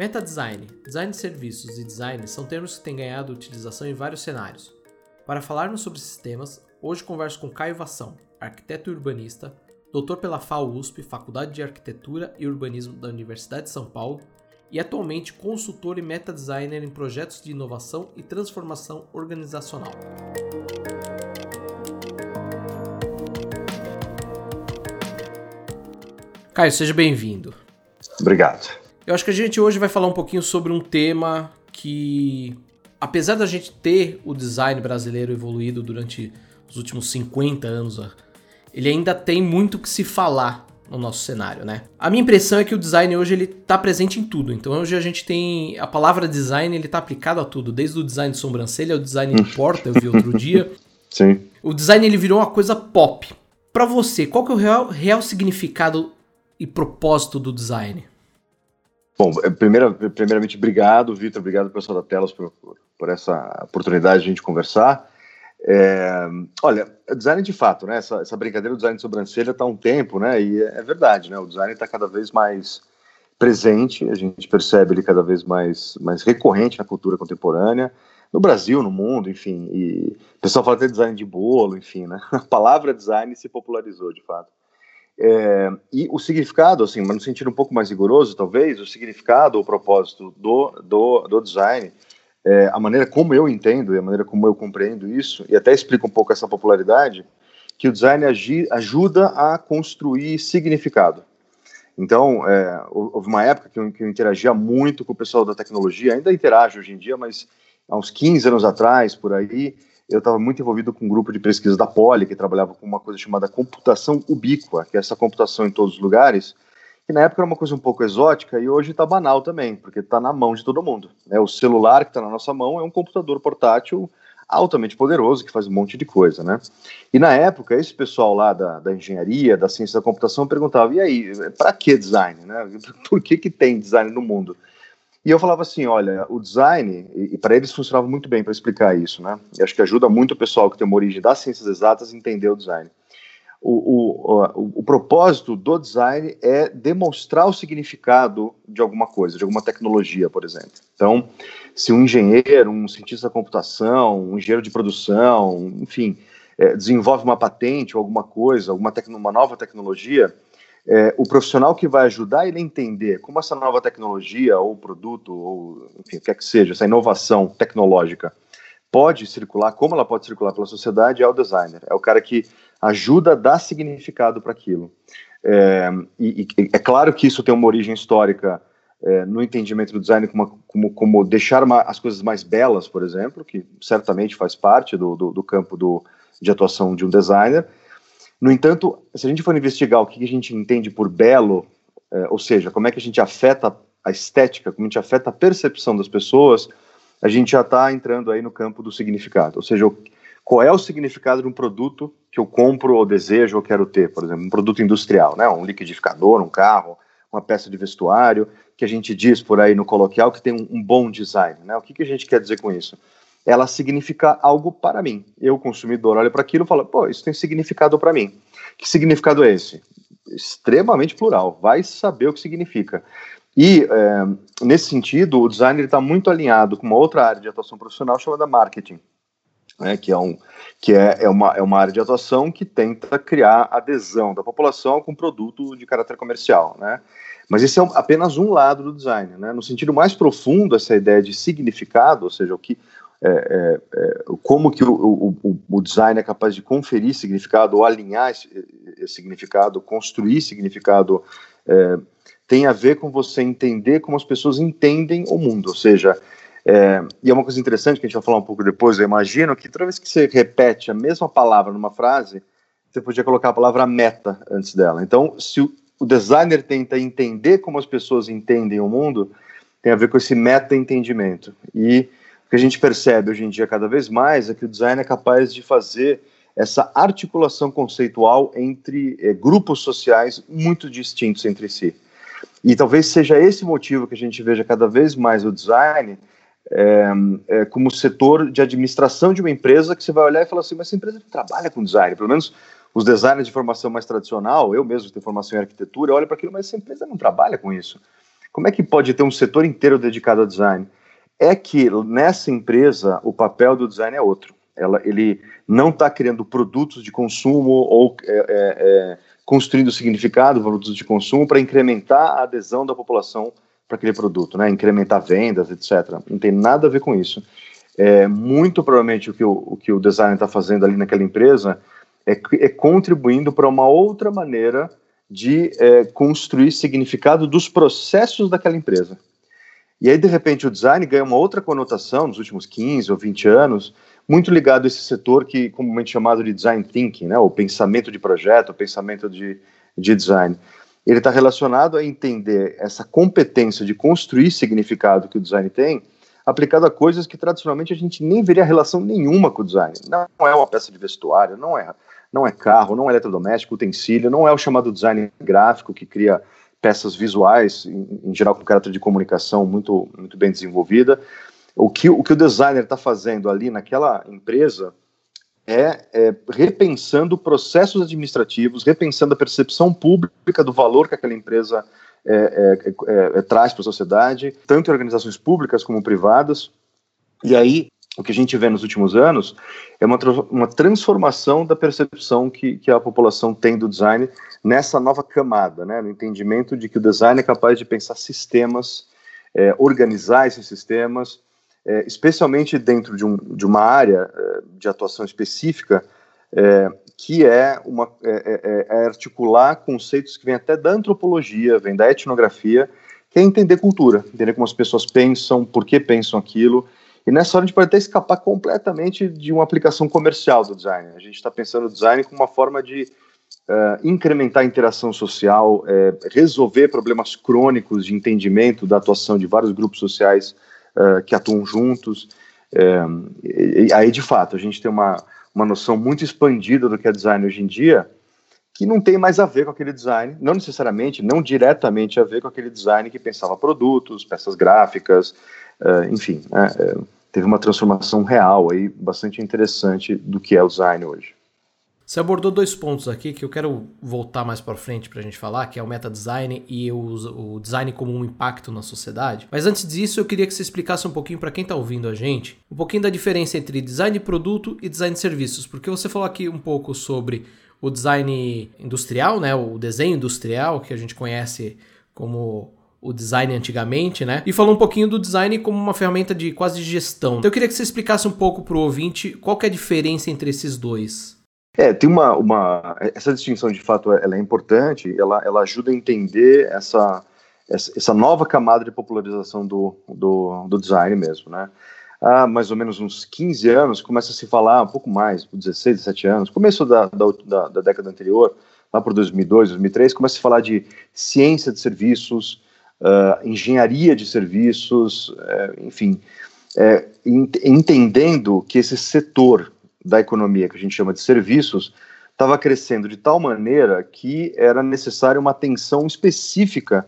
Meta design, design de serviços e design são termos que têm ganhado utilização em vários cenários. Para falarmos sobre esses temas, hoje converso com Caio Vação, arquiteto urbanista, doutor pela FAUSP, Faculdade de Arquitetura e Urbanismo da Universidade de São Paulo, e atualmente consultor e meta designer em projetos de inovação e transformação organizacional. Caio, seja bem-vindo. Obrigado. Eu acho que a gente hoje vai falar um pouquinho sobre um tema que, apesar da gente ter o design brasileiro evoluído durante os últimos 50 anos, ele ainda tem muito que se falar no nosso cenário, né? A minha impressão é que o design hoje ele tá presente em tudo. Então hoje a gente tem a palavra design, ele tá aplicado a tudo, desde o design de sobrancelha ao design de porta, eu vi outro dia. Sim. O design ele virou uma coisa pop. Para você, qual que é o real, real significado e propósito do design? Bom, é, primeira, primeiramente, obrigado, Vitor, obrigado pessoal da Telas por, por, essa oportunidade de a gente conversar. É, olha, design de fato, né? Essa, essa brincadeira do design de sobrancelha está há um tempo, né? E é, é verdade, né? O design está cada vez mais presente, a gente percebe ele cada vez mais, mais recorrente na cultura contemporânea, no Brasil, no mundo, enfim. E o pessoal fala até design de bolo, enfim, né? A palavra design se popularizou de fato. É, e o significado, assim, mas no sentido um pouco mais rigoroso, talvez, o significado, o propósito do, do, do design, é, a maneira como eu entendo e a maneira como eu compreendo isso, e até explica um pouco essa popularidade, que o design agi, ajuda a construir significado. Então, é, houve uma época que eu, que eu, interagia muito com o pessoal da tecnologia, ainda interajo hoje em dia, mas há uns 15 anos atrás, por aí, eu estava muito envolvido com um grupo de pesquisa da Poli, que trabalhava com uma coisa chamada computação ubíqua, que é essa computação em todos os lugares, que na época era uma coisa um pouco exótica e hoje está banal também, porque está na mão de todo mundo. Né? O celular que está na nossa mão é um computador portátil altamente poderoso que faz um monte de coisa, né? E na época, esse pessoal lá da, da engenharia, da ciência da computação, perguntava, e aí, para que design, né? Por que que tem design no mundo? E eu falava assim, olha, o design, e, e para eles funcionava muito bem para explicar isso, né? E acho que ajuda muito o pessoal que tem uma origem das ciências exatas a entender o design. O, o, o, o, propósito do design é demonstrar o significado de alguma coisa, de alguma tecnologia, por exemplo. Então, se um engenheiro, um cientista da computação, um engenheiro de produção, enfim, é, desenvolve uma patente ou alguma coisa, alguma uma nova tecnologia, é, o profissional que vai ajudar ele a entender como essa nova tecnologia ou produto, ou enfim, o que é que seja, essa inovação tecnológica pode circular, como ela pode circular pela sociedade, é o designer. É o cara que ajuda a dar significado para aquilo. É, e, e, é claro que isso tem uma origem histórica é, no entendimento do design como, como, como deixar uma, as coisas mais belas, por exemplo, que certamente faz parte do, do, do campo do, de atuação de um designer, no entanto, se a gente for investigar o que a gente entende por belo, é, ou seja, como é que a gente afeta a estética, como a gente afeta a percepção das pessoas, a gente já está entrando aí no campo do significado. Ou seja, qual é o significado de um produto que eu compro ou desejo ou quero ter, por exemplo, um produto industrial, né, um liquidificador, um carro, uma peça de vestuário, que a gente diz por aí no coloquial que tem um, um bom design. Né? O que, que a gente quer dizer com isso? Ela significa algo para mim. Eu, consumidor, olho para aquilo e falo, pô, isso tem significado para mim. Que significado é esse? Extremamente plural, vai saber o que significa. E, é, nesse sentido, o design está muito alinhado com uma outra área de atuação profissional chamada marketing, né, que, é, um, que é, é, uma, é uma área de atuação que tenta criar adesão da população com produto de caráter comercial. Né? Mas esse é apenas um lado do design. Né? No sentido mais profundo, essa ideia de significado, ou seja, o que, é, é, é, como que o, o, o, design é capaz de conferir significado ou alinhar esse, esse significado, construir significado, é, tem a ver com você entender como as pessoas entendem o mundo, ou seja, é, e é uma coisa interessante que a gente vai falar um pouco depois, eu imagino que toda vez que você repete a mesma palavra numa frase, você podia colocar a palavra meta antes dela. Então, se o, o designer tenta entender como as pessoas entendem o mundo, tem a ver com esse meta-entendimento. E que a gente percebe hoje em dia cada vez mais é que o design é capaz de fazer essa articulação conceitual entre é, grupos sociais muito distintos entre si. E talvez seja esse motivo que a gente veja cada vez mais o design é, é, como setor de administração de uma empresa que você vai olhar e falar assim, mas essa empresa trabalha com design, pelo menos os designers de formação mais tradicional, eu mesmo tenho formação em arquitetura, olho para aquilo, mas essa empresa não trabalha com isso. Como é que pode ter um setor inteiro dedicado ao design? É que nessa empresa o papel do design é outro. Ela, ele não está criando produtos de consumo ou é, é, é, construindo significado, produtos de consumo para incrementar a adesão da população para aquele produto, né? incrementar vendas, etc. Não tem nada a ver com isso. É, muito provavelmente o que o, o, que o designer está fazendo ali naquela empresa é, é contribuindo para uma outra maneira de é, construir significado dos processos daquela empresa. E aí, de repente, o design ganha uma outra conotação nos últimos 15 ou 20 anos, muito ligado a esse setor que comumente chamado de design thinking, né, o pensamento de projeto, o pensamento de, de design. Ele está relacionado a entender essa competência de construir significado que o design tem, aplicado a coisas que tradicionalmente a gente nem veria relação nenhuma com o design. Não é uma peça de vestuário, não é não é carro, não é eletrodoméstico, utensílio, não é o chamado design gráfico que cria peças visuais, em, em geral com caráter de comunicação muito, muito bem desenvolvida. O que o, que o designer está fazendo ali naquela empresa é, é, repensando processos administrativos, repensando a percepção pública do valor que aquela empresa é, é, é, é traz para a sociedade, tanto em organizações públicas como privadas. E aí, o que a gente vê nos últimos anos é uma, uma transformação da percepção que, que a população tem do design nessa nova camada, né, no entendimento de que o design é capaz de pensar sistemas, é, organizar esses sistemas, é, especialmente dentro de, um, de uma área é, de atuação específica, é, que é, uma, é, é, articular conceitos que vêm até da antropologia, vêm da etnografia, que é entender cultura, entender como as pessoas pensam, por que pensam aquilo, e nessa hora a gente pode até escapar completamente de uma aplicação comercial do design. A gente está pensando o design como uma forma de uh, incrementar a interação social, uh, resolver problemas crônicos de entendimento da atuação de vários grupos sociais uh, que atuam juntos. E, e aí, de fato, a gente tem uma, uma noção muito expandida do que é design hoje em dia, que não tem mais a ver com aquele design, não necessariamente, não diretamente a ver com aquele design que pensava produtos, peças gráficas, uh, enfim, uh, teve uma transformação real aí, bastante interessante do que é o design hoje. Você abordou dois pontos aqui que eu quero voltar mais para frente para a gente falar, que é o meta design e o, design como um impacto na sociedade. Mas antes disso, eu queria que você explicasse um pouquinho para quem está ouvindo a gente, um pouquinho da diferença entre design de produto e design de serviços, porque você falou aqui um pouco sobre o design industrial, né, o desenho industrial que a gente conhece como o design antigamente, né? E falou um pouquinho do design como uma ferramenta de quase gestão. Então eu queria que você explicasse um pouco para o ouvinte qual é a diferença entre esses dois. É, tem uma, uma essa distinção de fato ela é importante, ela, ela ajuda a entender essa, essa, nova camada de popularização do, do, do, design mesmo, né? Há mais ou menos uns 15 anos começa a se falar, um pouco mais, 16, 17 anos, começo da, da, da década anterior, lá por 2002, 2003, começa a se falar de ciência de serviços, uh, engenharia de serviços, uh, enfim, uh, entendendo que esse setor da economia que a gente chama de serviços estava crescendo de tal maneira que era necessária uma atenção específica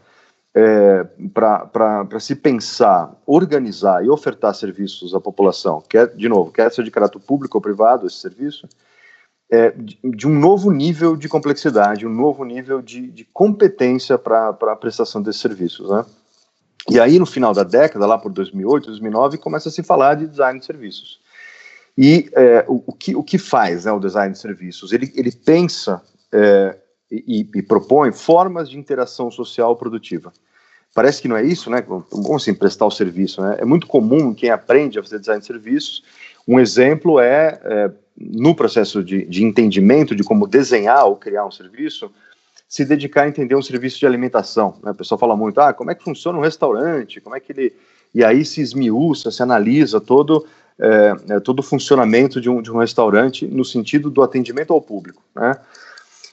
é, para se pensar, organizar e ofertar serviços à população, quer, de novo, quer ser de caráter público ou privado esse serviço, é, de, um novo nível de complexidade, um novo nível de, de competência para a prestação desses serviços, né? E aí, no final da década, lá por 2008, 2009, começa a se falar de design de serviços. E é, o, o, que, o que faz né, o design de serviços? Ele, ele pensa é, e, e, propõe formas de interação social produtiva. Parece que não é isso, né? Como assim prestar o serviço? Né? É muito comum quem aprende a fazer design de serviços. Um exemplo é, é no processo de, de entendimento de como desenhar ou criar um serviço, se dedicar a entender um serviço de alimentação. Né? O pessoal fala muito, ah, como é que funciona um restaurante, como é que ele... E aí se esmiuça, se analisa todo, é, todo o funcionamento de um, de um restaurante no sentido do atendimento ao público, né?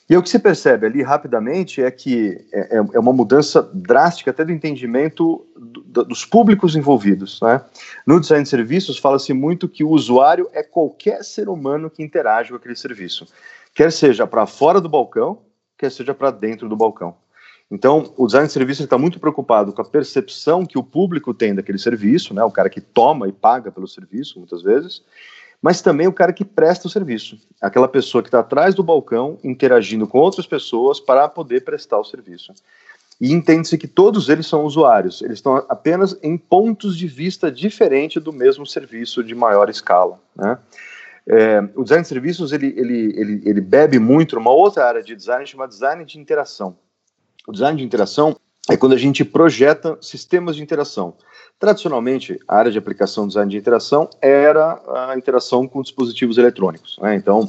E o que se percebe ali rapidamente é que é, é, é uma mudança drástica até do entendimento do, dos públicos envolvidos. Né? No design de serviços, fala-se muito que o usuário é qualquer ser humano que interage com aquele serviço, quer seja para fora do balcão, quer seja para dentro do balcão. Então, o design de serviço está muito preocupado com a percepção que o público tem daquele serviço, né? o cara que toma e paga pelo serviço, muitas vezes, mas também o cara que presta o serviço, aquela pessoa que está atrás do balcão interagindo com outras pessoas para poder prestar o serviço. e entende-se que todos eles são usuários, eles estão apenas em pontos de vista diferentes do mesmo serviço de maior escala. Né? É, o design de serviços ele, ele, ele, ele bebe muito numa outra área de design chamada design de interação. O design de interação é quando a gente projeta sistemas de interação. Tradicionalmente, a área de aplicação do design de interação era a interação com dispositivos eletrônicos. Né? Então,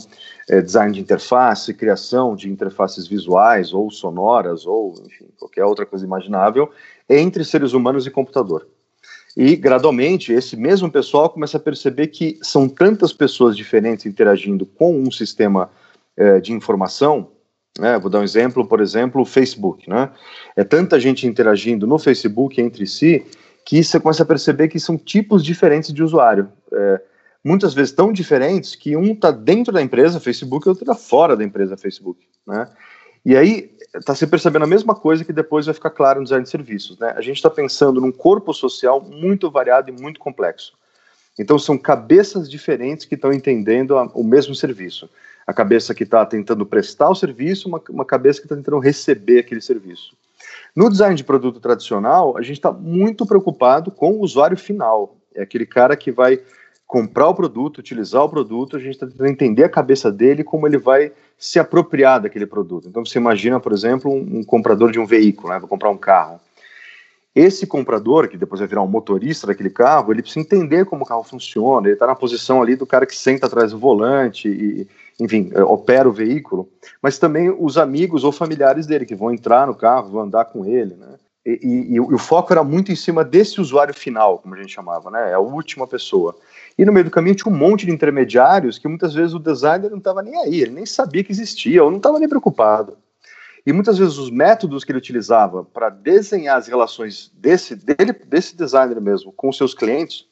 é, design de interface, criação de interfaces visuais ou sonoras, ou enfim, qualquer outra coisa imaginável, entre seres humanos e computador. E, gradualmente, esse mesmo pessoal começa a perceber que são tantas pessoas diferentes interagindo com um sistema é, de informação. Né? Vou dar um exemplo, por exemplo, o Facebook. Né? É tanta gente interagindo no Facebook entre si que você começa a perceber que são tipos diferentes de usuário. É, muitas vezes tão diferentes que um está dentro da empresa Facebook e outro está fora da empresa Facebook. Né? E aí está se percebendo a mesma coisa que depois vai ficar claro no design de serviços. Né? A gente está pensando num corpo social muito variado e muito complexo. Então são cabeças diferentes que estão entendendo a, o mesmo serviço. A cabeça que está tentando prestar o serviço, uma, uma cabeça que está tentando receber aquele serviço. No design de produto tradicional, a gente está muito preocupado com o usuário final. É aquele cara que vai comprar o produto, utilizar o produto, a gente está tentando entender a cabeça dele como ele vai se apropriar daquele produto. Então você imagina, por exemplo, um, um comprador de um veículo, né, vai comprar um carro. Esse comprador, que depois vai virar um motorista daquele carro, ele precisa entender como o carro funciona, ele está na posição ali do cara que senta atrás do volante e, enfim, é, opera o veículo, mas também os amigos ou familiares dele que vão entrar no carro, vão andar com ele, né? E, e, e, o foco era muito em cima desse usuário final, como a gente chamava, né? É a última pessoa. E no meio do caminho tinha um monte de intermediários que muitas vezes o designer não estava nem aí, ele nem sabia que existia, ou não estava nem preocupado. E muitas vezes os métodos que ele utilizava para desenhar as relações desse, dele, desse designer mesmo com seus clientes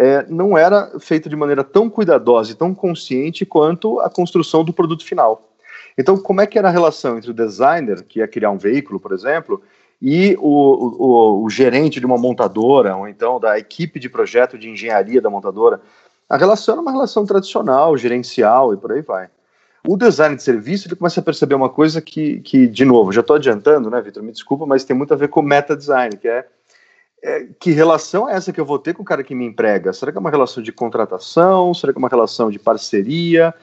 é, não era feito de maneira tão cuidadosa e tão consciente quanto a construção do produto final. Então, como é que era a relação entre o designer, que ia criar um veículo, por exemplo, e o, o, o, gerente de uma montadora, ou então da equipe de projeto de engenharia da montadora? A relação era uma relação tradicional, gerencial e por aí vai. O design de serviço, ele começa a perceber uma coisa que, que de novo, já estou adiantando, né, Vitor? Me desculpa, mas tem muito a ver com meta design, que é é, que relação é essa que eu vou ter com o cara que me emprega? Será que é uma relação de contratação? Será que é uma relação de parceria?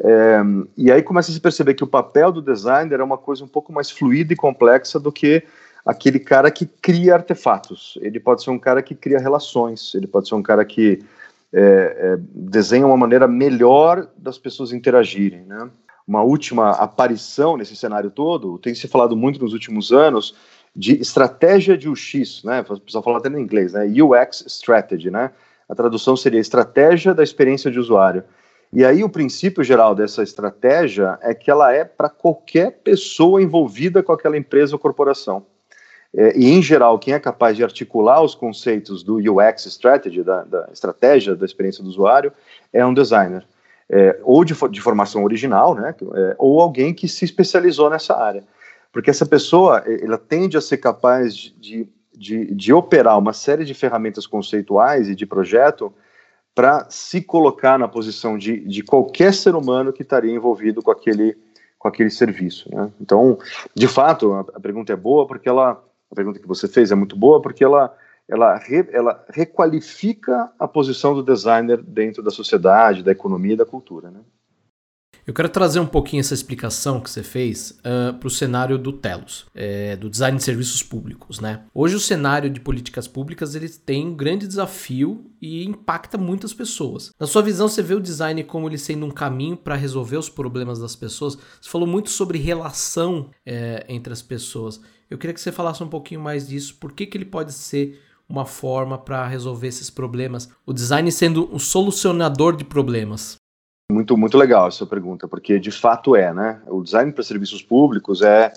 É, e aí começa a se perceber que o papel do designer é uma coisa um pouco mais fluida e complexa do que aquele cara que cria artefatos. Ele pode ser um cara que cria relações, ele pode ser um cara que é, é, desenha uma maneira melhor das pessoas interagirem. Né? Uma última aparição nesse cenário todo, tem se falado muito nos últimos anos, de estratégia de UX, né? O pessoal fala até em inglês, né? UX strategy, né? A tradução seria estratégia da experiência de usuário. E aí o princípio geral dessa estratégia é que ela é para qualquer pessoa envolvida com aquela empresa ou corporação. É, e em geral, quem é capaz de articular os conceitos do UX strategy, da, da estratégia da experiência do usuário, é um designer. É, ou de, de, formação original, né? É, ou alguém que se especializou nessa área. Porque essa pessoa, ela tende a ser capaz de, de, de operar uma série de ferramentas conceituais e de projeto para se colocar na posição de, de qualquer ser humano que estaria envolvido com aquele, com aquele serviço. Né? Então, de fato, a, a, pergunta é boa porque ela, a pergunta que você fez é muito boa porque ela, ela, re, ela requalifica a posição do designer dentro da sociedade, da economia e da cultura. Né? Eu quero trazer um pouquinho essa explicação que você fez uh, ah, para o cenário do Telos, é, do design de serviços públicos. Né? Hoje o cenário de políticas públicas ele tem um grande desafio e impacta muitas pessoas. Na sua visão, você vê o design como ele sendo um caminho para resolver os problemas das pessoas? Você falou muito sobre relação é, entre as pessoas. Eu queria que você falasse um pouquinho mais disso. Por que, que ele pode ser uma forma para resolver esses problemas? O design sendo um solucionador de problemas. Muito, muito legal essa pergunta, porque de fato é, né? O design para serviços públicos é,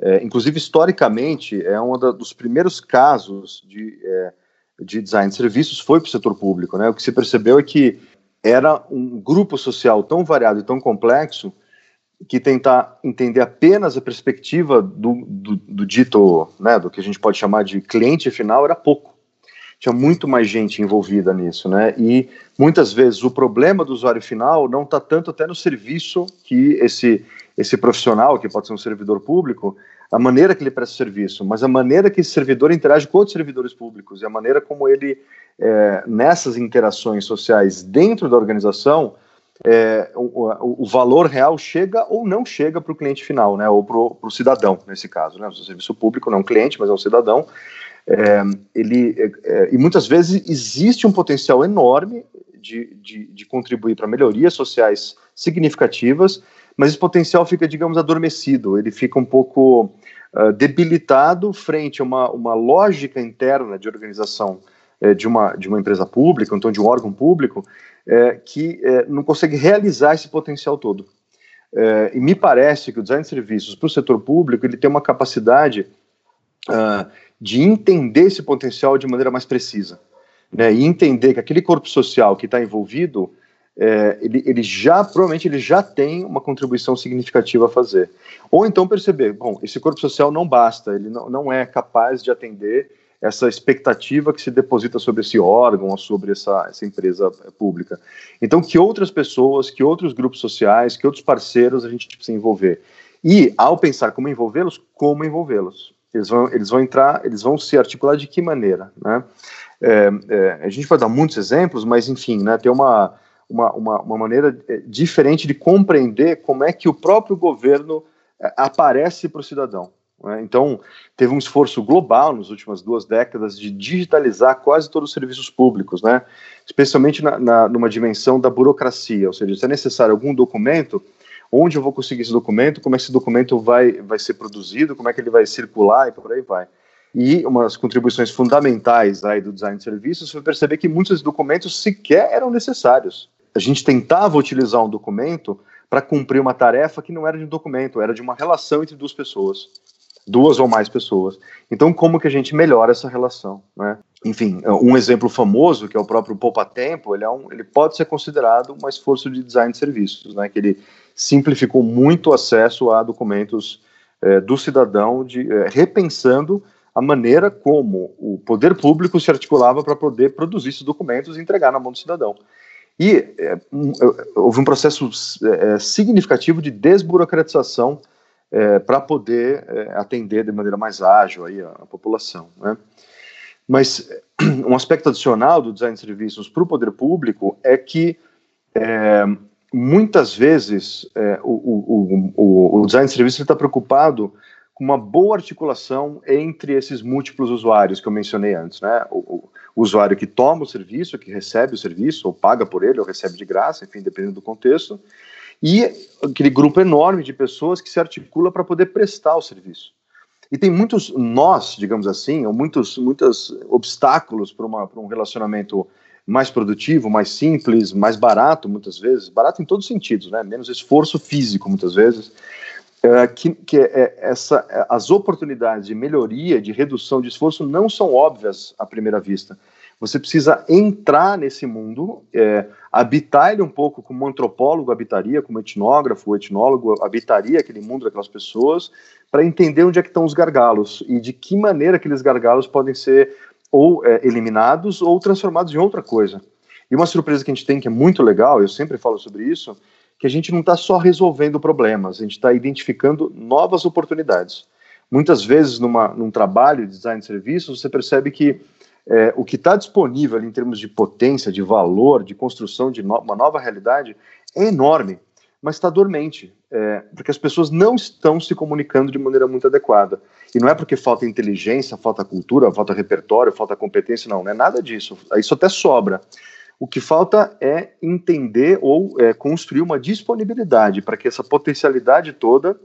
é, inclusive historicamente, é um dos primeiros casos de, é, de design de serviços foi para o setor público, né? O que se percebeu é que era um grupo social tão variado e tão complexo que tentar entender apenas a perspectiva do, do, do dito, né, do que a gente pode chamar de cliente final era pouco tinha muito mais gente envolvida nisso, né? E muitas vezes o problema do usuário final não está tanto até no serviço que esse esse profissional, que pode ser um servidor público, a maneira que ele presta serviço, mas a maneira que esse servidor interage com outros servidores públicos e a maneira como ele, é, nessas interações sociais dentro da organização, é, o, o, valor real chega ou não chega para o cliente final, né, ou para o cidadão, nesse caso. Né, o serviço público não é um cliente, mas é um cidadão. É, ele, é, é, e muitas vezes existe um potencial enorme de, de, de contribuir para melhorias sociais significativas, mas esse potencial fica, digamos, adormecido, ele fica um pouco uh, debilitado frente a uma, uma lógica interna de organização uh, de, uma, de uma empresa pública, então de um órgão público, uh, que eh, não consegue realizar esse potencial todo. e me parece que o design de serviços para o setor público ele tem uma capacidade ah, de entender esse potencial de maneira mais precisa. Né, e entender que aquele corpo social que está envolvido é, ele, ele, já, provavelmente, ele já tem uma contribuição significativa a fazer. Ou então perceber, bom, esse corpo social não basta, ele não, não é capaz de atender essa expectativa que se deposita sobre esse órgão ou sobre essa, essa empresa pública. Então, que outras pessoas, que outros grupos sociais, que outros parceiros a gente precisa envolver. E, ao pensar como envolvê-los, como envolvê-los. Eles vão, eles vão entrar, eles vão se articular de que maneira, né? É, é, a gente pode dar muitos exemplos, mas, enfim, né, tem uma uma, uma, uma maneira eh, diferente de compreender como é que o próprio governo eh, aparece para o cidadão. Né? Então, teve um esforço global nas últimas duas décadas de digitalizar quase todos os serviços públicos, né? especialmente na, na, numa dimensão da burocracia, ou seja, se é necessário algum documento, onde eu vou conseguir esse documento, como é que esse documento vai, vai ser produzido, como é que ele vai circular e por aí vai. E umas contribuições fundamentais aí do design de serviços foi perceber que muitos documentos sequer eram necessários a gente tentava utilizar um documento para cumprir uma tarefa que não era de um documento, era de uma relação entre duas pessoas, duas ou mais pessoas. Então, como que a gente melhora essa relação, né? Enfim, um exemplo famoso, que é o próprio Poupa Tempo, ele, é um, ele pode ser considerado um esforço de design de serviços, né? Que ele simplificou muito o acesso a documentos é, do cidadão, de, é, repensando a maneira como o poder público se articulava para poder produzir esses documentos e entregar na mão do cidadão. E é, houve um processo significativo de desburocratização para poder atender de maneira mais ágil aí a, a população. Né? Mas um aspecto adicional do design de serviços para o poder público é que é, muitas vezes é, o, o, o, design de serviços está preocupado com uma boa articulação entre esses múltiplos usuários que eu mencionei antes, né? O, o usuário que toma o serviço, que recebe o serviço, ou paga por ele, ou recebe de graça, enfim, dependendo do contexto, e aquele grupo enorme de pessoas que se articula para poder prestar o serviço. E tem muitos nós, digamos assim, ou muitos, muitos obstáculos para um relacionamento mais produtivo, mais simples, mais barato, muitas vezes, barato em todos os sentidos, né? menos esforço físico, muitas vezes, é, que, que é, essa, as oportunidades de melhoria, de redução de esforço não são óbvias à primeira vista. Você precisa entrar nesse mundo, é, habitar ele um pouco como um antropólogo habitaria, como etnógrafo, etnólogo habitaria aquele mundo daquelas pessoas, para entender onde é que estão os gargalos e de que maneira aqueles gargalos podem ser ou é, eliminados ou transformados em outra coisa. E uma surpresa que a gente tem que é muito legal, eu sempre falo sobre isso, que a gente não está só resolvendo problemas, a gente está identificando novas oportunidades. Muitas vezes, numa, num trabalho de design de serviços, você percebe que é, o que está disponível em termos de potência, de valor, de construção de no, uma nova realidade é enorme, mas está dormente, é, porque as pessoas não estão se comunicando de maneira muito adequada. E não é porque falta inteligência, falta cultura, falta repertório, falta competência, não, não é nada disso. Isso até sobra. O que falta é entender ou é, construir uma disponibilidade para que essa potencialidade toda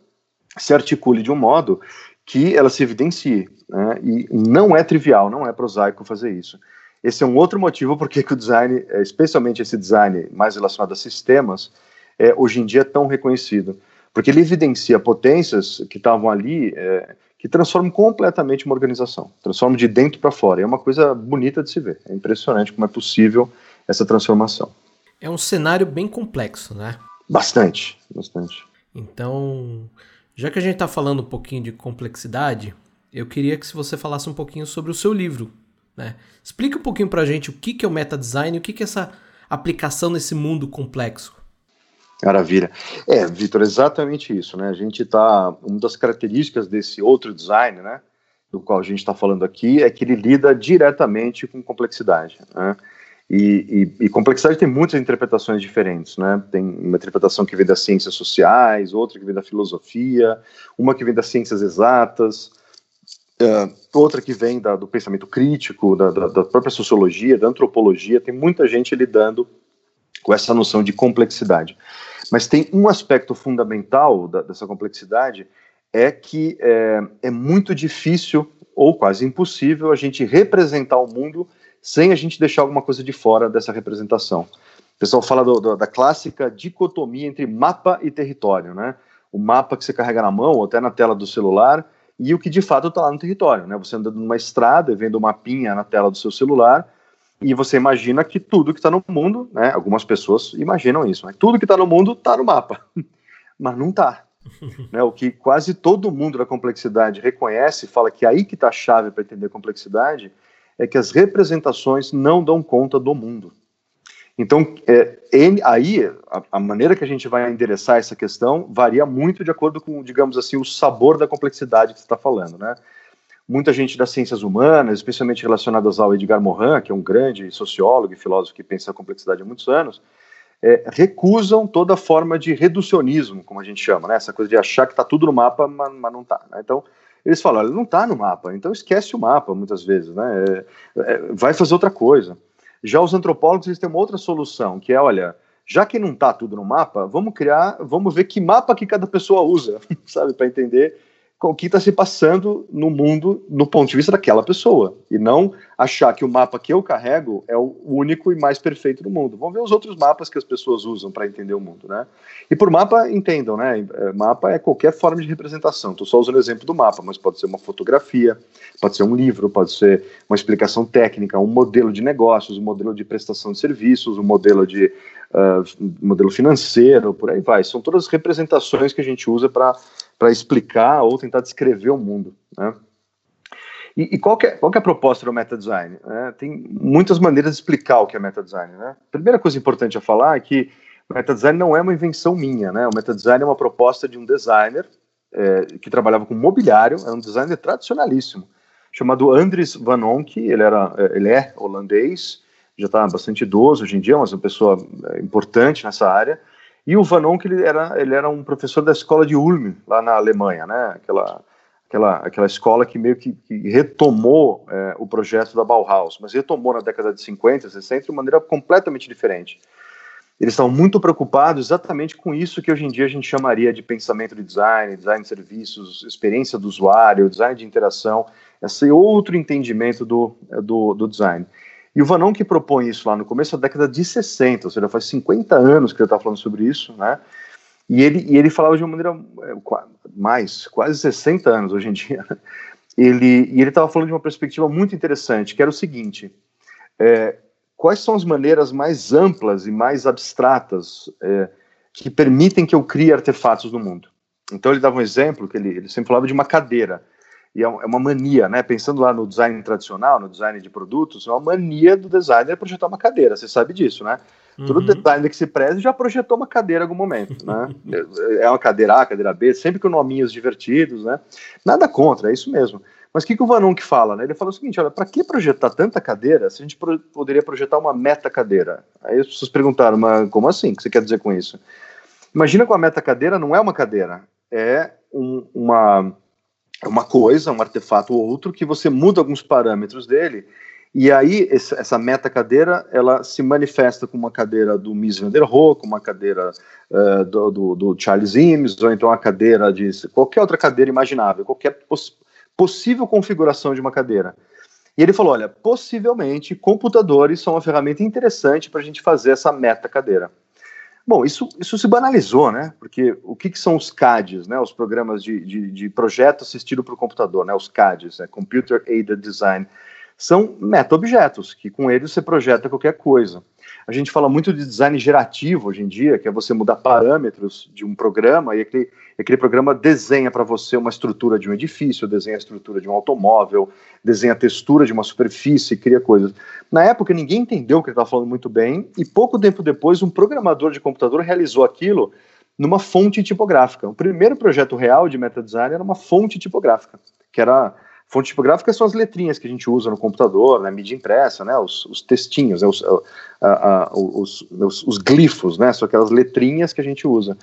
se articule de um modo que ela se evidencie. Né? E não é trivial, não é prosaico fazer isso. Esse é um outro motivo porque que o design, é, especialmente esse design mais relacionado a sistemas, é, hoje em dia é tão reconhecido. Porque ele evidencia potências que estavam ali, é, que transformam completamente uma organização, transformam de dentro para fora. É uma coisa bonita de se ver. É impressionante como é possível essa transformação. É um cenário bem complexo, né? Bastante, bastante. Então, já que a gente está falando um pouquinho de complexidade, eu queria que você falasse um pouquinho sobre o seu livro, Né? Explica um pouquinho para a gente o que, que é o meta design e o que, que é essa aplicação nesse mundo complexo. Maravilha. É, Vitor, exatamente isso, né? A gente está. Uma das características desse outro design, né? Do qual a gente está falando aqui, é que ele lida diretamente com complexidade. Né? E, e, e, complexidade tem muitas interpretações diferentes, né? Tem uma interpretação que vem das ciências sociais, outra que vem da filosofia, uma que vem das ciências exatas, uh, outra que vem da, do pensamento crítico, da, da, da, própria sociologia, da antropologia. Tem muita gente lidando com essa noção de complexidade. Mas tem um aspecto fundamental da, dessa complexidade é que é, é muito difícil ou quase impossível a gente representar o mundo sem a gente deixar alguma coisa de fora dessa representação. O pessoal fala do, do, da clássica dicotomia entre mapa e território, né? O mapa que você carrega na mão, ou até na tela do celular, e o que de fato está lá no território, né? Você anda numa estrada, vendo o mapinha na tela do seu celular, e você imagina que tudo que está no mundo, né? Algumas pessoas imaginam isso, né? Tudo que está no mundo está no mapa, mas não está. né? O que quase todo mundo da complexidade reconhece, fala que é aí que está a chave para entender complexidade, é que as representações não dão conta do mundo. Então, é, aí, a, a, maneira que a gente vai endereçar essa questão varia muito de acordo com, digamos assim, o sabor da complexidade que você está falando, né? Muita gente das ciências humanas, especialmente relacionadas ao Edgar Morin, que é um grande sociólogo e filósofo que pensa a complexidade há muitos anos, é, recusam toda forma de reducionismo, como a gente chama, né? Essa coisa de achar que está tudo no mapa, mas, mas não está. Né? Então, eles falam, olha, não está no mapa, então esquece o mapa muitas vezes, né? É, é, vai fazer outra coisa. Já os antropólogos eles têm uma outra solução, que é, olha, já que não está tudo no mapa, vamos criar, vamos ver que mapa que cada pessoa usa, sabe, para entender o que está se passando no mundo no ponto de vista daquela pessoa e não achar que o mapa que eu carrego é o único e mais perfeito do mundo. Vamos ver os outros mapas que as pessoas usam para entender o mundo, né? E por mapa entendam, né? É, mapa é qualquer forma de representação. Estou só usando o exemplo do mapa, mas pode ser uma fotografia, pode ser um livro, pode ser uma explicação técnica, um modelo de negócios, um modelo de prestação de serviços, um modelo de uh, modelo financeiro, por aí vai. São todas representações que a gente usa para explicar ou tentar descrever o mundo. Né? E, e qual, é, qual é a proposta do meta design? É, tem muitas maneiras de explicar o que é meta design. Né? Primeira coisa importante a falar é que o meta design não é uma invenção minha. Né? O meta design é uma proposta de um designer é, que trabalhava com mobiliário, é um designer tradicionalíssimo, chamado Andries Van Onck. Ele, era, é, ele é holandês, já está bastante idoso hoje em dia, mas uma pessoa é, importante nessa área. E o Van Onck, ele era, ele era um professor da escola de Ulm, lá na Alemanha, né? Aquela, aquela, aquela escola que meio que, que retomou é, o projeto da Bauhaus, mas retomou na década de 50, 60 de maneira completamente diferente. Eles estão muito preocupados exatamente com isso que hoje em dia a gente chamaria de pensamento de design, design de serviços, experiência do usuário, design de interação, esse outro entendimento do, do, do design. E o Vanon que propõe isso lá no começo da década de 60, ou seja, faz 50 anos que ele está falando sobre isso, né? E ele, e ele falava de uma maneira é, mais, quase 60 anos hoje em dia. Ele, e ele estava falando de uma perspectiva muito interessante, que era o seguinte: é, quais são as maneiras mais amplas e mais abstratas é, que permitem que eu crie artefatos no mundo? Então ele dava um exemplo que ele, ele sempre falava de uma cadeira e é, é uma mania, né? Pensando lá no design tradicional, no design de produtos, é uma mania do designer projetar uma cadeira, você sabe disso, né? Uhum. Todo designer que se preze já projetou uma cadeira em algum momento, né? é uma cadeira A, cadeira B, sempre com nominhos divertidos, né? Nada contra, é isso mesmo. Mas o que, que o Vanunk fala? Né? Ele fala o seguinte: olha, para que projetar tanta cadeira se a gente pro poderia projetar uma meta cadeira? Aí as pessoas perguntaram, mas como assim? O que você quer dizer com isso? Imagina que a meta cadeira não é uma cadeira, é um, uma uma coisa, um artefato ou outro, que você muda alguns parâmetros dele, e aí essa meta cadeira, ela se manifesta com uma cadeira do Mies van der Rohe, com uma cadeira uh, do, do, do, Charles Eames, ou então a cadeira de qualquer outra cadeira imaginável, qualquer poss possível configuração de uma cadeira. E ele falou, olha, possivelmente computadores são uma ferramenta interessante para a gente fazer essa meta cadeira. Bom, isso, isso se banalizou, né? Porque o que, que são os CADs, né? Os programas de, de, de projeto assistido por computador, né? Os CADs, né? Computer Aided Design, são meta-objetos, que com eles você projeta qualquer coisa. A gente fala muito de design gerativo hoje em dia, que é você mudar parâmetros de um programa e aquele, aquele programa desenha para você uma estrutura de um edifício, desenha a estrutura de um automóvel, desenha a textura de uma superfície, cria coisas. Na época, ninguém entendeu o que ele estava falando muito bem, e pouco tempo depois, um programador de computador realizou aquilo numa fonte tipográfica. O primeiro projeto real de meta design era uma fonte tipográfica, que era Fonte tipográfica são as letrinhas que a gente usa no computador, na né, mídia impressa, né, os, os textinhos, né, os, a, a, os, os, os, glifos, né, são aquelas letrinhas que a gente usa.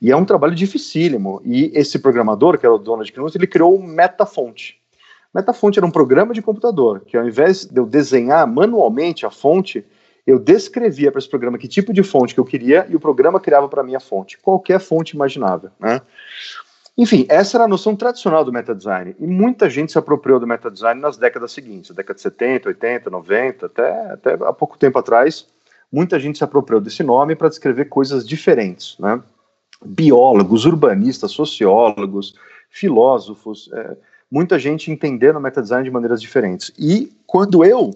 E é um trabalho dificílimo. E esse programador, que era o Donald Knuth, ele criou o MetaFont. MetaFont era um programa de computador que, ao invés de eu desenhar manualmente a fonte, eu descrevia para esse programa que tipo de fonte que eu queria e o programa criava para mim a fonte, qualquer fonte imaginável. Né? Enfim, essa era a noção tradicional do metadesign. E muita gente se apropriou do metadesign nas décadas seguintes, década de 70, 80, 90, até, até há pouco tempo atrás, muita gente se apropriou desse nome para descrever coisas diferentes. Né? Biólogos, urbanistas, sociólogos, filósofos, é, muita gente entendendo metadesign de maneiras diferentes. E quando eu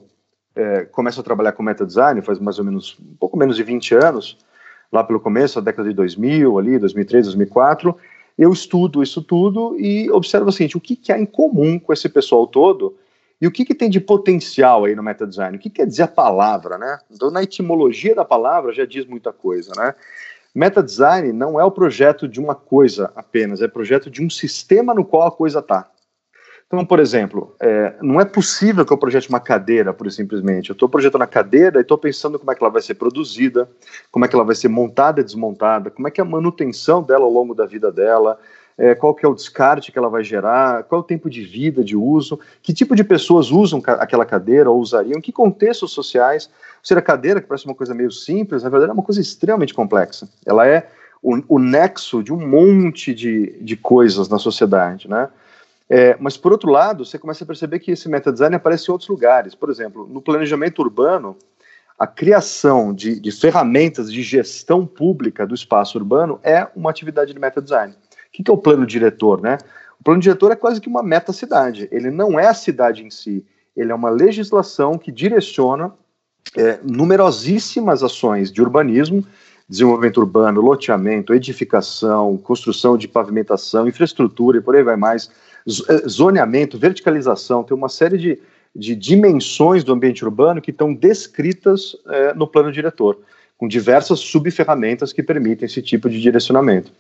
é, começo a trabalhar com metadesign, faz mais ou menos, um pouco menos de 20 anos, lá pelo começo, a década de 2000, ali, 2003, 2004, eu estudo isso tudo e observo o seguinte, o que, que há em comum com esse pessoal todo e o que, que tem de potencial aí no metadesign? O que quer dizer a palavra, né? Então, na etimologia da palavra já diz muita coisa, né? Metadesign não é o projeto de uma coisa apenas, é projeto de um sistema no qual a coisa está. Então, por exemplo, é, não é possível que eu projete uma cadeira, por simplesmente. Eu estou projetando a cadeira e estou pensando como é que ela vai ser produzida, como é que ela vai ser montada e desmontada, como é que é a manutenção dela ao longo da vida dela, é, qual que é o descarte que ela vai gerar, qual é o tempo de vida, de uso, que tipo de pessoas usam aquela cadeira ou usariam, que contextos sociais. Ou seja, a cadeira, que parece uma coisa meio simples, na verdade é uma coisa extremamente complexa. Ela é o, o nexo de um monte de, de coisas na sociedade, né? É, mas, por outro lado, você começa a perceber que esse metadesign aparece em outros lugares. Por exemplo, no planejamento urbano, a criação de, de ferramentas de gestão pública do espaço urbano é uma atividade de metadesign. O que, que é o plano diretor? Né? O plano diretor é quase que uma meta-cidade. Ele não é a cidade em si, ele é uma legislação que direciona é, numerosíssimas ações de urbanismo, desenvolvimento urbano, loteamento, edificação, construção de pavimentação, infraestrutura e por aí vai mais zoneamento, verticalização, tem uma série de, de dimensões do ambiente urbano que estão descritas é, no plano diretor, com diversas subferramentas que permitem esse tipo de direcionamento.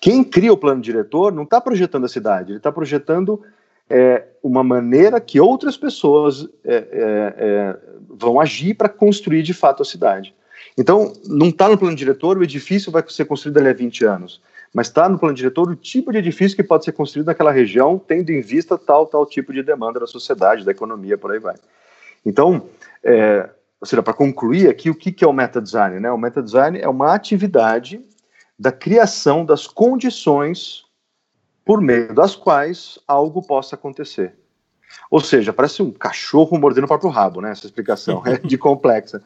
Quem cria o plano diretor não está projetando a cidade, ele está projetando é, uma maneira que outras pessoas é vão agir para construir de fato a cidade. Então, não está no plano diretor, o edifício vai ser construído ali há 20 anos mas está no plano diretor o tipo de edifício que pode ser construído naquela região, tendo em vista tal, tal tipo de demanda da sociedade, da economia, por aí vai. Então, é, ou seja, para concluir aqui, o que, que é o meta design? Né? O meta design é uma atividade da criação das condições por meio das quais algo possa acontecer. Ou seja, parece um cachorro mordendo o próprio rabo, né? Essa explicação é de complexa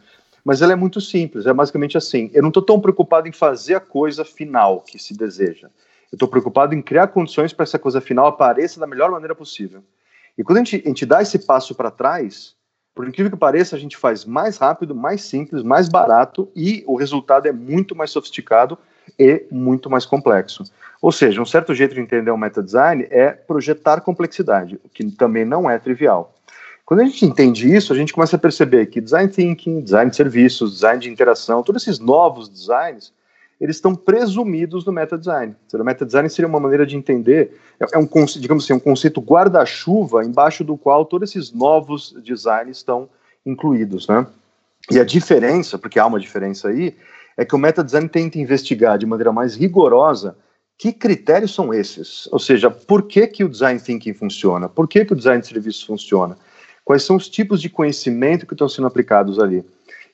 mas ela é muito simples, é basicamente assim, eu não estou tão preocupado em fazer a coisa final que se deseja, eu estou preocupado em criar condições para essa coisa final apareça da melhor maneira possível. E quando a gente, a gente dá esse passo para trás, por incrível que pareça, a gente faz mais rápido, mais simples, mais barato e o resultado é muito mais sofisticado e muito mais complexo. Ou seja, um certo jeito de entender o meta design é projetar complexidade, o que também não é trivial. Quando a gente entende isso, a gente começa a perceber que design thinking, design de serviços, design de interação, todos esses novos designs, eles estão presumidos no meta design. O meta design seria uma maneira de entender, é, é um digamos assim, um conceito guarda-chuva embaixo do qual todos esses novos designs estão incluídos, né? E a diferença, porque há uma diferença aí, é que o meta design tenta investigar de maneira mais rigorosa que critérios são esses? Ou seja, por que, que o design thinking funciona? Por que, que o design de serviços funciona? Quais são os tipos de conhecimento que estão sendo aplicados ali.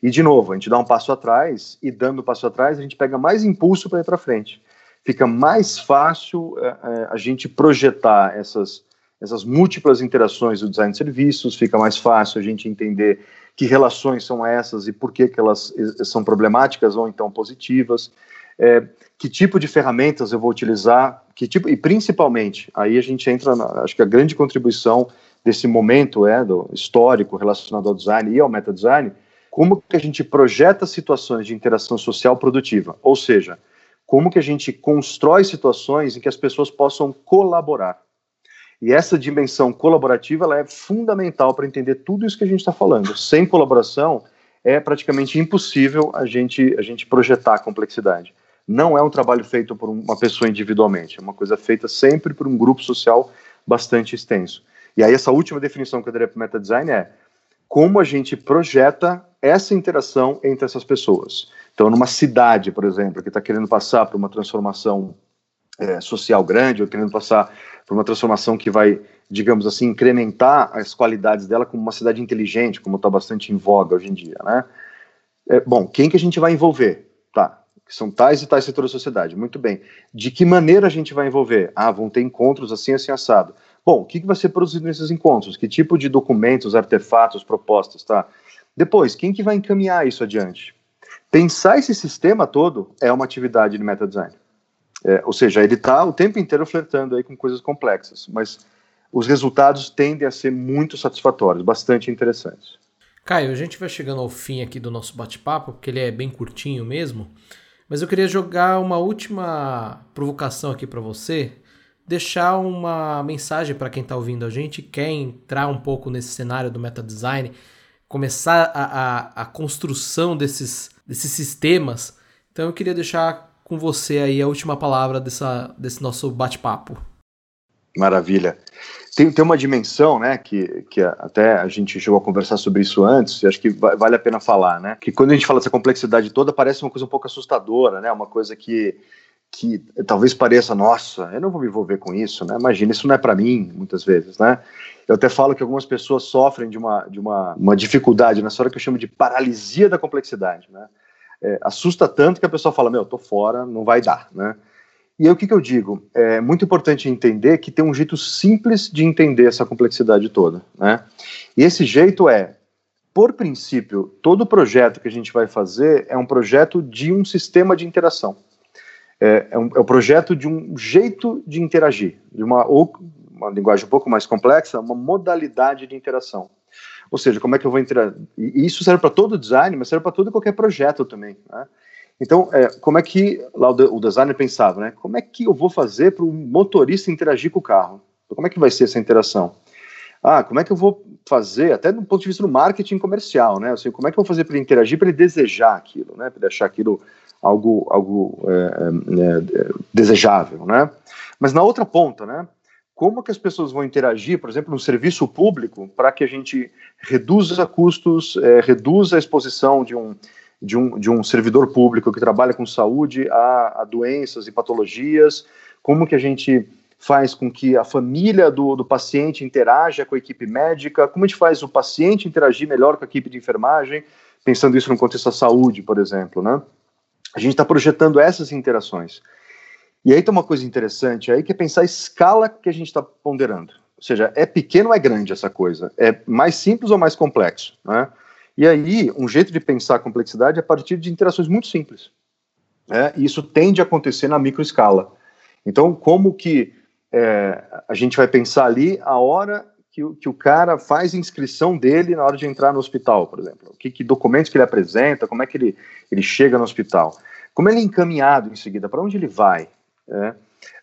E, de novo, a gente dá um passo atrás, e dando um passo atrás, a gente pega mais impulso para ir para frente. Fica mais fácil é, a gente projetar essas, essas múltiplas interações do design de serviços, fica mais fácil a gente entender que relações são essas e por que, que elas são problemáticas ou então positivas. É, que tipo de ferramentas eu vou utilizar, que tipo, e principalmente, aí a gente entra, na, acho que a grande contribuição desse momento é, do histórico relacionado ao design e ao meta design, como que a gente projeta situações de interação social produtiva, ou seja, como que a gente constrói situações em que as pessoas possam colaborar. E essa dimensão colaborativa ela é fundamental para entender tudo isso que a gente está falando. Sem colaboração, é praticamente impossível a gente, a gente projetar a complexidade. Não é um trabalho feito por uma pessoa individualmente, é uma coisa feita sempre por um grupo social bastante extenso. E aí essa última definição que eu daria para o meta-design é como a gente projeta essa interação entre essas pessoas. Então, numa cidade, por exemplo, que está querendo passar por uma transformação é, social grande, ou querendo passar por uma transformação que vai, digamos assim, incrementar as qualidades dela como uma cidade inteligente, como está bastante em voga hoje em dia, né? É, bom, quem que a gente vai envolver? Tá, são tais e tais setores da sociedade. Muito bem. De que maneira a gente vai envolver? Ah, vão ter encontros assim, assim, assado. Bom, o que, vai ser produzido nesses encontros? Que tipo de documentos, artefatos, propostas, tá? Depois, quem que vai encaminhar isso adiante? Pensar esse sistema todo é uma atividade de meta design. É, ou seja, ele está o tempo inteiro flertando aí com coisas complexas, mas os resultados tendem a ser muito satisfatórios, bastante interessantes. Caio, a gente vai chegando ao fim aqui do nosso bate-papo, porque ele é bem curtinho mesmo, mas eu queria jogar uma última provocação aqui para você, deixar uma mensagem para quem está ouvindo a gente quer entrar um pouco nesse cenário do meta design, começar a, a, a construção desses, desses sistemas. Então eu queria deixar com você aí a última palavra dessa, desse nosso bate-papo. Maravilha. Tem, tem uma dimensão, né, que, que até a gente chegou a conversar sobre isso antes, e acho que vale a pena falar, né, que quando a gente fala dessa complexidade toda, parece uma coisa um pouco assustadora, né, uma coisa que, que talvez pareça, nossa, eu não vou me envolver com isso, né, imagina, isso não é para mim, muitas vezes, né, eu até falo que algumas pessoas sofrem de uma, de uma, uma dificuldade nessa hora que eu chamo de paralisia da complexidade, né, é, assusta tanto que a pessoa fala, meu, tô fora, não vai dar, né? E aí o que, que eu digo? É muito importante entender que tem um jeito simples de entender essa complexidade toda, né? E esse jeito é, por princípio, todo projeto que a gente vai fazer é um projeto de um sistema de interação. É, é, um, é projeto de um jeito de interagir, de uma, ou, uma linguagem um pouco mais complexa, uma modalidade de interação. Ou seja, como é que eu vou entrar? E isso serve para todo design, mas serve para todo e qualquer projeto também. Né? Então, é, como é que lá o, o, designer pensava, né? Como é que eu vou fazer para o motorista interagir com o carro? Como é que vai ser essa interação? Ah, como é que eu vou fazer, até do ponto de vista do marketing comercial, né? Assim, como é que eu vou fazer para ele interagir, para ele desejar aquilo, né? Para ele achar aquilo algo, algo é, é, é desejável, né? Mas na outra ponta, né? como que as pessoas vão interagir, por exemplo, no serviço público, para que a gente reduza custos, é, reduza a exposição de um, de, um, de um servidor público que trabalha com saúde a, a doenças e patologias, como que a gente faz com que a família do, do paciente interaja com a equipe médica, como a gente faz o paciente interagir melhor com a equipe de enfermagem, pensando isso no contexto da saúde, por exemplo, né? A gente está projetando essas interações. E aí tem uma coisa interessante aí que é pensar a escala que a gente está ponderando. Ou seja, é pequeno ou é grande essa coisa? É mais simples ou mais complexo? Né? E aí, um jeito de pensar a complexidade é a partir de interações muito simples. Né? E isso tende a acontecer na microescala. Então, como que é, a gente vai pensar ali a hora que, que, o cara faz inscrição dele na hora de entrar no hospital, por exemplo? Que, que documentos que ele apresenta, como é que ele, ele chega no hospital? Como ele é encaminhado em seguida? Para onde ele vai? É.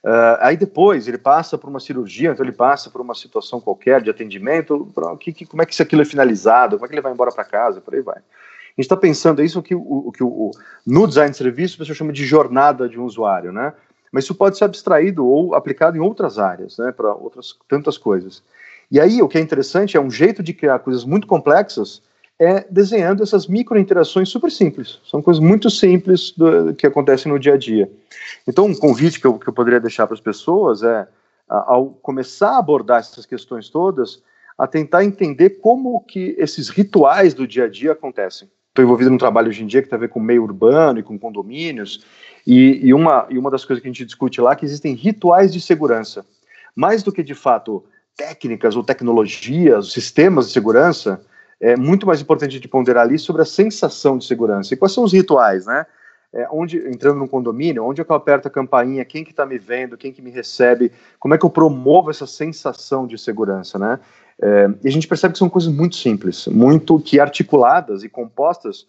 Uh, aí depois ele passa por uma cirurgia, então ele passa por uma situação qualquer de atendimento, pra, que, que, como é que isso aquilo é finalizado, como é que ele vai embora para casa, por aí vai. A gente está pensando, é isso que, o, que o, no design de serviço o pessoal chama de jornada de um usuário, né? Mas isso pode ser abstraído ou aplicado em outras áreas, né? Para outras tantas coisas. E aí o que é interessante é um jeito de criar coisas muito complexas é desenhando essas micro interações super simples. São coisas muito simples do, que acontecem no dia a dia. Então, um convite que eu, que eu poderia deixar para as pessoas é, ao começar a abordar essas questões todas, a tentar entender como que esses rituais do dia a dia acontecem. Estou envolvido num trabalho hoje em dia que tem a ver com meio urbano e com condomínios, e, e, uma, e uma das coisas que a gente discute lá é que existem rituais de segurança. Mais do que, de fato, técnicas ou tecnologias, sistemas de segurança, é muito mais importante de ponderar ali sobre a sensação de segurança. E quais são os rituais, né? É, onde entrando num condomínio, onde é que eu aperto a campainha, quem que está me vendo, quem que me recebe, como é que eu promovo essa sensação de segurança, né? É, e a gente percebe que são coisas muito simples, muito que articuladas e compostas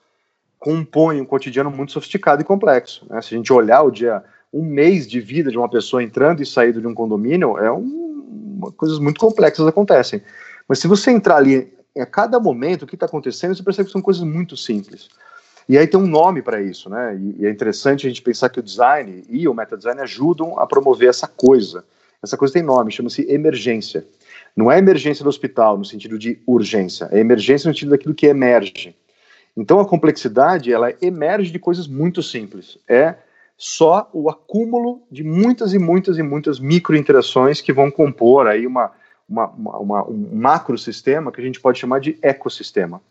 compõem um cotidiano muito sofisticado e complexo. Né? Se a gente olhar o dia, um mês de vida de uma pessoa entrando e saindo de um condomínio, é um, coisas muito complexas acontecem. Mas se você entrar ali a cada momento o que está acontecendo, você percebe que são coisas muito simples. E aí tem um nome para isso, né? E, e, é interessante a gente pensar que o design e o meta-design ajudam a promover essa coisa. Essa coisa tem nome, chama-se emergência. Não é emergência do hospital no sentido de urgência, é emergência no sentido daquilo que emerge. Então a complexidade ela emerge de coisas muito simples. É só o acúmulo de muitas e muitas e muitas microinterações que vão compor aí uma, uma, uma, um macro sistema que a gente pode chamar de ecossistema.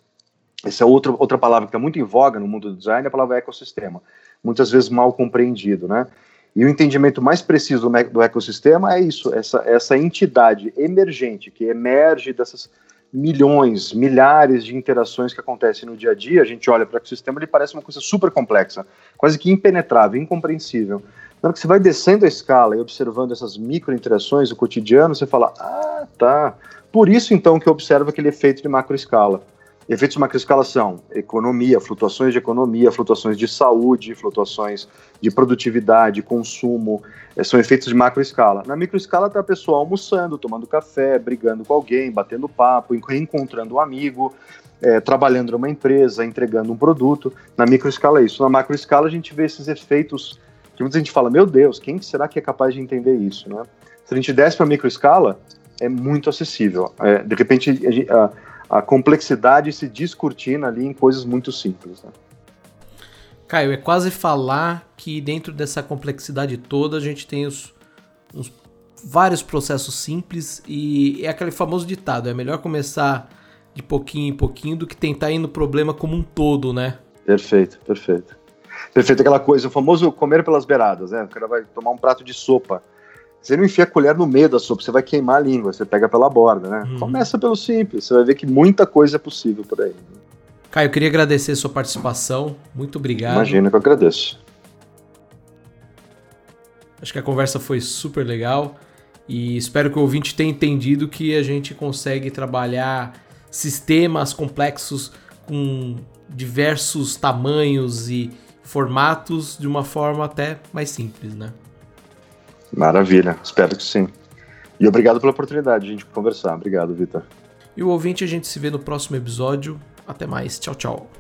Essa é outra, outra palavra que está muito em voga no mundo do design, é a palavra ecossistema. Muitas vezes mal compreendido, né? E o entendimento mais preciso do ecossistema é isso, essa, essa entidade emergente que emerge dessas milhões, milhares de interações que acontecem no dia a dia, a gente olha para o ecossistema, ele parece uma coisa super complexa, quase que impenetrável, incompreensível. Na hora que você vai descendo a escala e observando essas micro interações do cotidiano, você fala, ah, tá. Por isso, então, que eu observo aquele efeito de macro escala. Efeitos de macroescala são economia, flutuações de economia, flutuações de saúde, flutuações de produtividade, consumo, eh, são efeitos de macroescala. Na microescala está a pessoa almoçando, tomando café, brigando com alguém, batendo papo, reencontrando um amigo, é, trabalhando numa empresa, entregando um produto. Na microescala é isso. Na macroescala a gente vê esses efeitos que muita gente fala, meu Deus, quem será que é capaz de entender isso? Né? Se a gente desce para a microescala, é muito acessível. É, de repente, a, a complexidade se descortina ali em coisas muito simples. Né? Caio, é quase falar que dentro dessa complexidade toda a gente tem os, os vários processos simples e é aquele famoso ditado: é melhor começar de pouquinho em pouquinho do que tentar ir no problema como um todo, né? Perfeito, perfeito. Perfeito, aquela coisa, o famoso comer pelas beiradas, né? O cara vai tomar um prato de sopa. Você não enfia a colher no meio da sopa, você vai queimar a língua, você pega pela borda, né? Uhum. Começa pelo simples, você vai ver que muita coisa é possível por aí. Caio, eu queria agradecer a sua participação. Muito obrigado. Imagina que eu agradeço. Acho que a conversa foi super legal e espero que o ouvinte tenha entendido que a gente consegue trabalhar sistemas complexos com diversos tamanhos e formatos de uma forma até mais simples, né? Maravilha, espero que sim. E obrigado pela oportunidade gente conversar. Obrigado, Vitor. E o ouvinte, a gente se vê no próximo episódio. Até mais. Tchau, tchau.